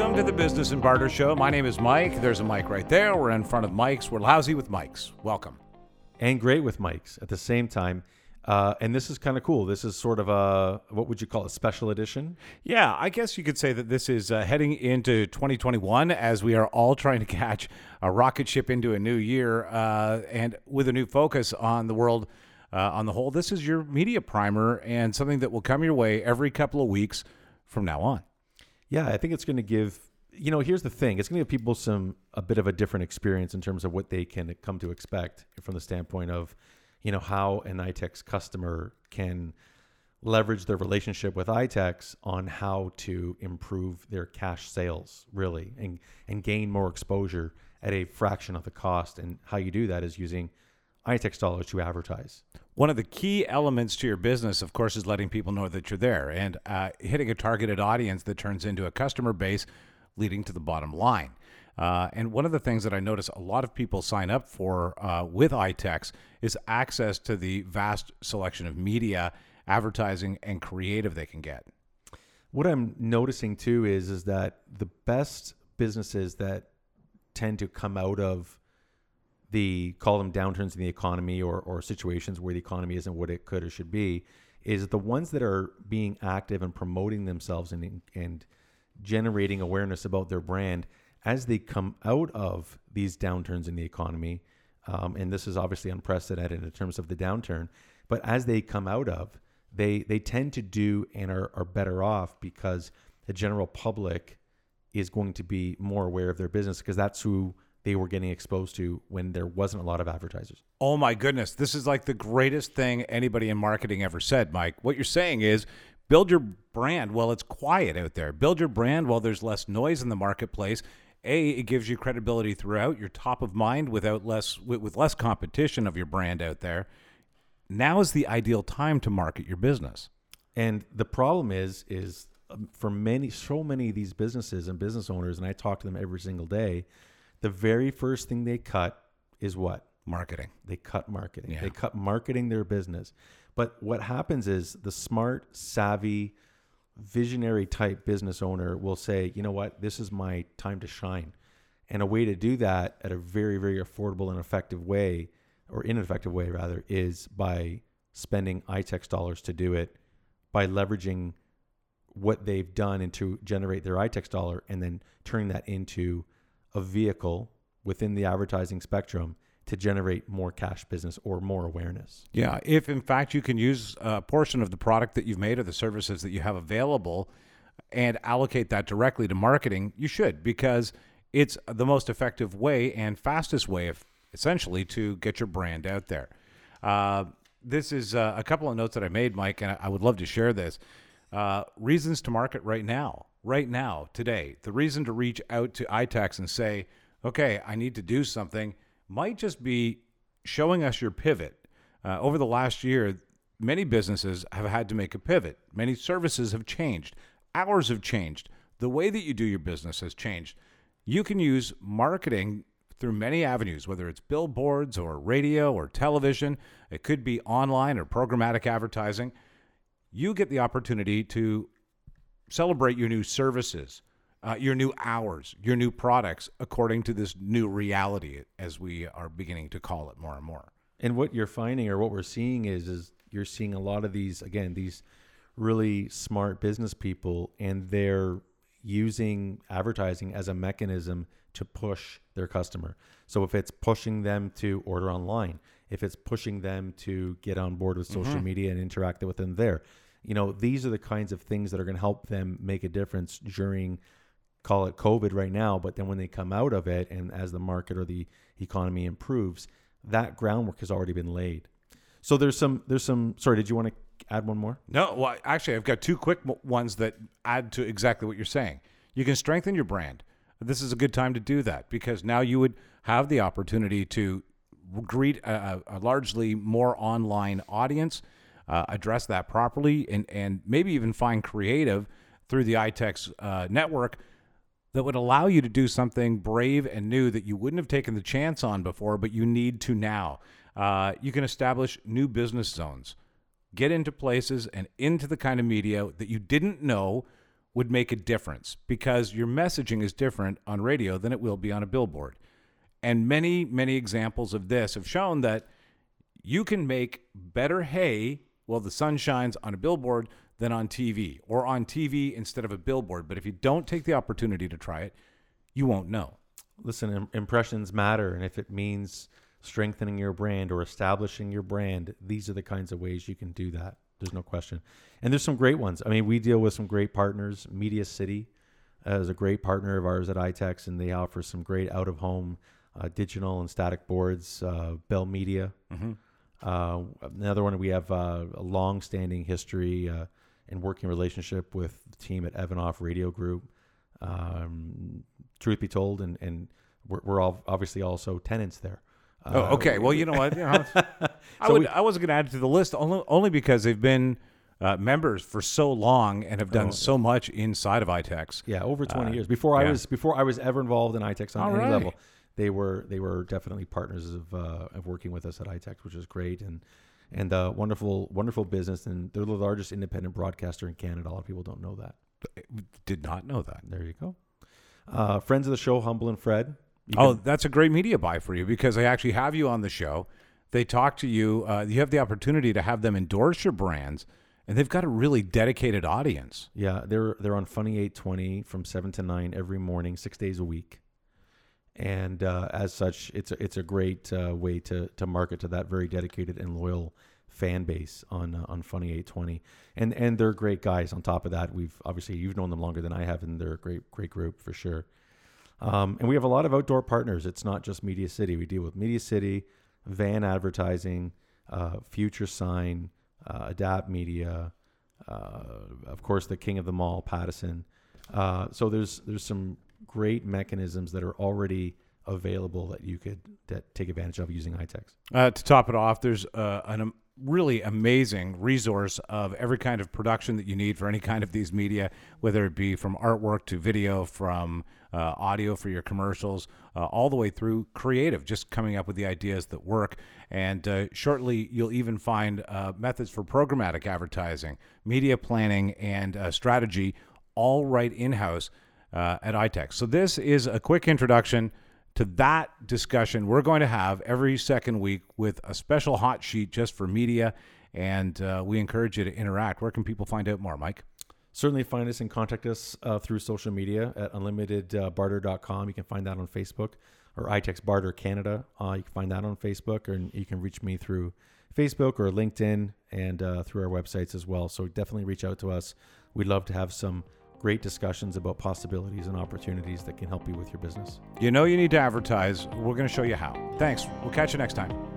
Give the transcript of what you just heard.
Welcome to the Business and Barter Show. My name is Mike. There's a mic right there. We're in front of mics. We're lousy with mics. Welcome. and great with mics at the same time. Uh, and this is kind of cool. This is sort of a what would you call a Special edition. Yeah, I guess you could say that this is uh, heading into 2021 as we are all trying to catch a rocket ship into a new year uh, and with a new focus on the world uh, on the whole. This is your media primer and something that will come your way every couple of weeks from now on. Yeah, I think it's going to give. You know, here's the thing: it's going to give people some a bit of a different experience in terms of what they can come to expect from the standpoint of, you know, how an ITEX customer can leverage their relationship with ITEX on how to improve their cash sales, really, and and gain more exposure at a fraction of the cost. And how you do that is using ITEX dollars to advertise. One of the key elements to your business, of course, is letting people know that you're there and uh, hitting a targeted audience that turns into a customer base, leading to the bottom line. Uh, and one of the things that I notice a lot of people sign up for uh, with ITEX is access to the vast selection of media, advertising, and creative they can get. What I'm noticing too is is that the best businesses that tend to come out of the call them downturns in the economy or or situations where the economy isn't what it could or should be is the ones that are being active and promoting themselves and and generating awareness about their brand as they come out of these downturns in the economy um, and this is obviously unprecedented in terms of the downturn but as they come out of they they tend to do and are, are better off because the general public is going to be more aware of their business because that's who they were getting exposed to when there wasn't a lot of advertisers. Oh my goodness, this is like the greatest thing anybody in marketing ever said, Mike. What you're saying is build your brand while it's quiet out there. Build your brand while there's less noise in the marketplace. A, it gives you credibility throughout. You're top of mind without less with, with less competition of your brand out there. Now is the ideal time to market your business. And the problem is is um, for many so many of these businesses and business owners and I talk to them every single day, the very first thing they cut is what? Marketing. They cut marketing. Yeah. They cut marketing their business. But what happens is the smart, savvy, visionary type business owner will say, you know what, this is my time to shine. And a way to do that at a very, very affordable and effective way, or ineffective way rather, is by spending ITEX dollars to do it, by leveraging what they've done and to generate their ITEX dollar and then turning that into a vehicle within the advertising spectrum to generate more cash business or more awareness. Yeah, if in fact you can use a portion of the product that you've made or the services that you have available and allocate that directly to marketing, you should because it's the most effective way and fastest way of essentially to get your brand out there. Uh, this is uh, a couple of notes that I made, Mike, and I would love to share this. Uh, reasons to market right now, right now, today. The reason to reach out to ITEX and say, okay, I need to do something might just be showing us your pivot. Uh, over the last year, many businesses have had to make a pivot. Many services have changed. Hours have changed. The way that you do your business has changed. You can use marketing through many avenues, whether it's billboards or radio or television. It could be online or programmatic advertising. You get the opportunity to celebrate your new services, uh, your new hours, your new products according to this new reality, as we are beginning to call it more and more. And what you're finding or what we're seeing is is you're seeing a lot of these again these really smart business people and they're using advertising as a mechanism to push their customer. So if it's pushing them to order online, if it's pushing them to get on board with social Mm-hmm. media and interact with them there, you know, these are the kinds of things that are going to help them make a difference during call it COVID right now, but then when they come out of it and as the market or the economy improves, that groundwork has already been laid. So there's some there's some sorry, did you want to add one more? No, well, actually, I've got two quick ones that add to exactly what you're saying. You can strengthen your brand. This is a good time to do that because now you would have the opportunity to greet a, a largely more online audience, uh, address that properly, and, and maybe even find creative through the ITEX uh, network that would allow you to do something brave and new that you wouldn't have taken the chance on before, but you need to now. Uh, you can establish new business zones, get into places and into the kind of media that you didn't know would make a difference because your messaging is different on radio than it will be on a billboard. And many, many examples of this have shown that you can make better hay while the sun shines on a billboard than on TV or on TV instead of a billboard. But if you don't take the opportunity to try it, you won't know. Listen, im- impressions matter. And if it means strengthening your brand or establishing your brand, these are the kinds of ways you can do that. There's no question. And there's some great ones. I mean, we deal with some great partners. Media City uh, is a great partner of ours at ITEX, and they offer some great out of home uh, digital and static boards. Uh, Bell Media. Uh, another one we have uh, a long standing history uh, and working relationship with the team at Evanov Radio Group. Um, truth be told, and, and we're, we're all obviously also tenants there. Oh, Uh, okay. Well, you know what? You know, I So would. we- I wasn't going to add it to the list only, only because they've been uh, members for so long and have done Oh. so much inside of ITEX. Yeah, over 20 Uh, years. Before I was before I was ever involved in ITEX on All any right. level, they were they were definitely partners of uh, of working with us at ITEX, which is great and and uh, wonderful wonderful business. And they're the largest independent broadcaster in Canada. A lot of people don't know that. Did not know that. There you go. Uh, friends of the show, Humble and Fred. Oh, can- that's a great media buy for you because they actually have you on the show. They talk to you. Uh, you have the opportunity to have them endorse your brands, and they've got a really dedicated audience. Yeah, they're they're on Funny Eight Twenty from seven to nine every morning, six days a week, and uh, as such, it's a, it's a great uh, way to to market to that very dedicated and loyal fan base on uh, on Funny Eight Twenty, and and they're great guys. On top of that, we've obviously you've known them longer than I have, and they're a great great group for sure. Um, and we have a lot of outdoor partners. It's not just Media City. We deal with Media City, Van Advertising, uh, Future Sign, uh, Adapt Media, uh, of course, the king of them all, Pattison. So there's there's some great mechanisms that are already available that you could that take advantage of using ITEX. Uh, to top it off, there's uh, um, really amazing resource of every kind of production that you need for any kind of these media, whether it be from artwork to video, from uh, audio for your commercials, uh, all the way through creative, just coming up with the ideas that work. And uh, shortly, you'll even find uh, methods for programmatic advertising, media planning, and strategy, all right in house uh, at ITEX. So, this is a quick introduction to that discussion we're going to have every second week with a special hot sheet just for media. And uh, we encourage you to interact. Where can people find out more, Mike? Certainly find us and contact us uh, through social media at unlimitedbarter.com. You can find that on Facebook or ITEX Barter Canada. Uh, you can find that on Facebook, and you can reach me through Facebook or LinkedIn and uh, through our websites as well. So definitely reach out to us. We'd love to have some great discussions about possibilities and opportunities that can help you with your business. You know you need to advertise. We're going to show you how. Thanks. We'll catch you next time.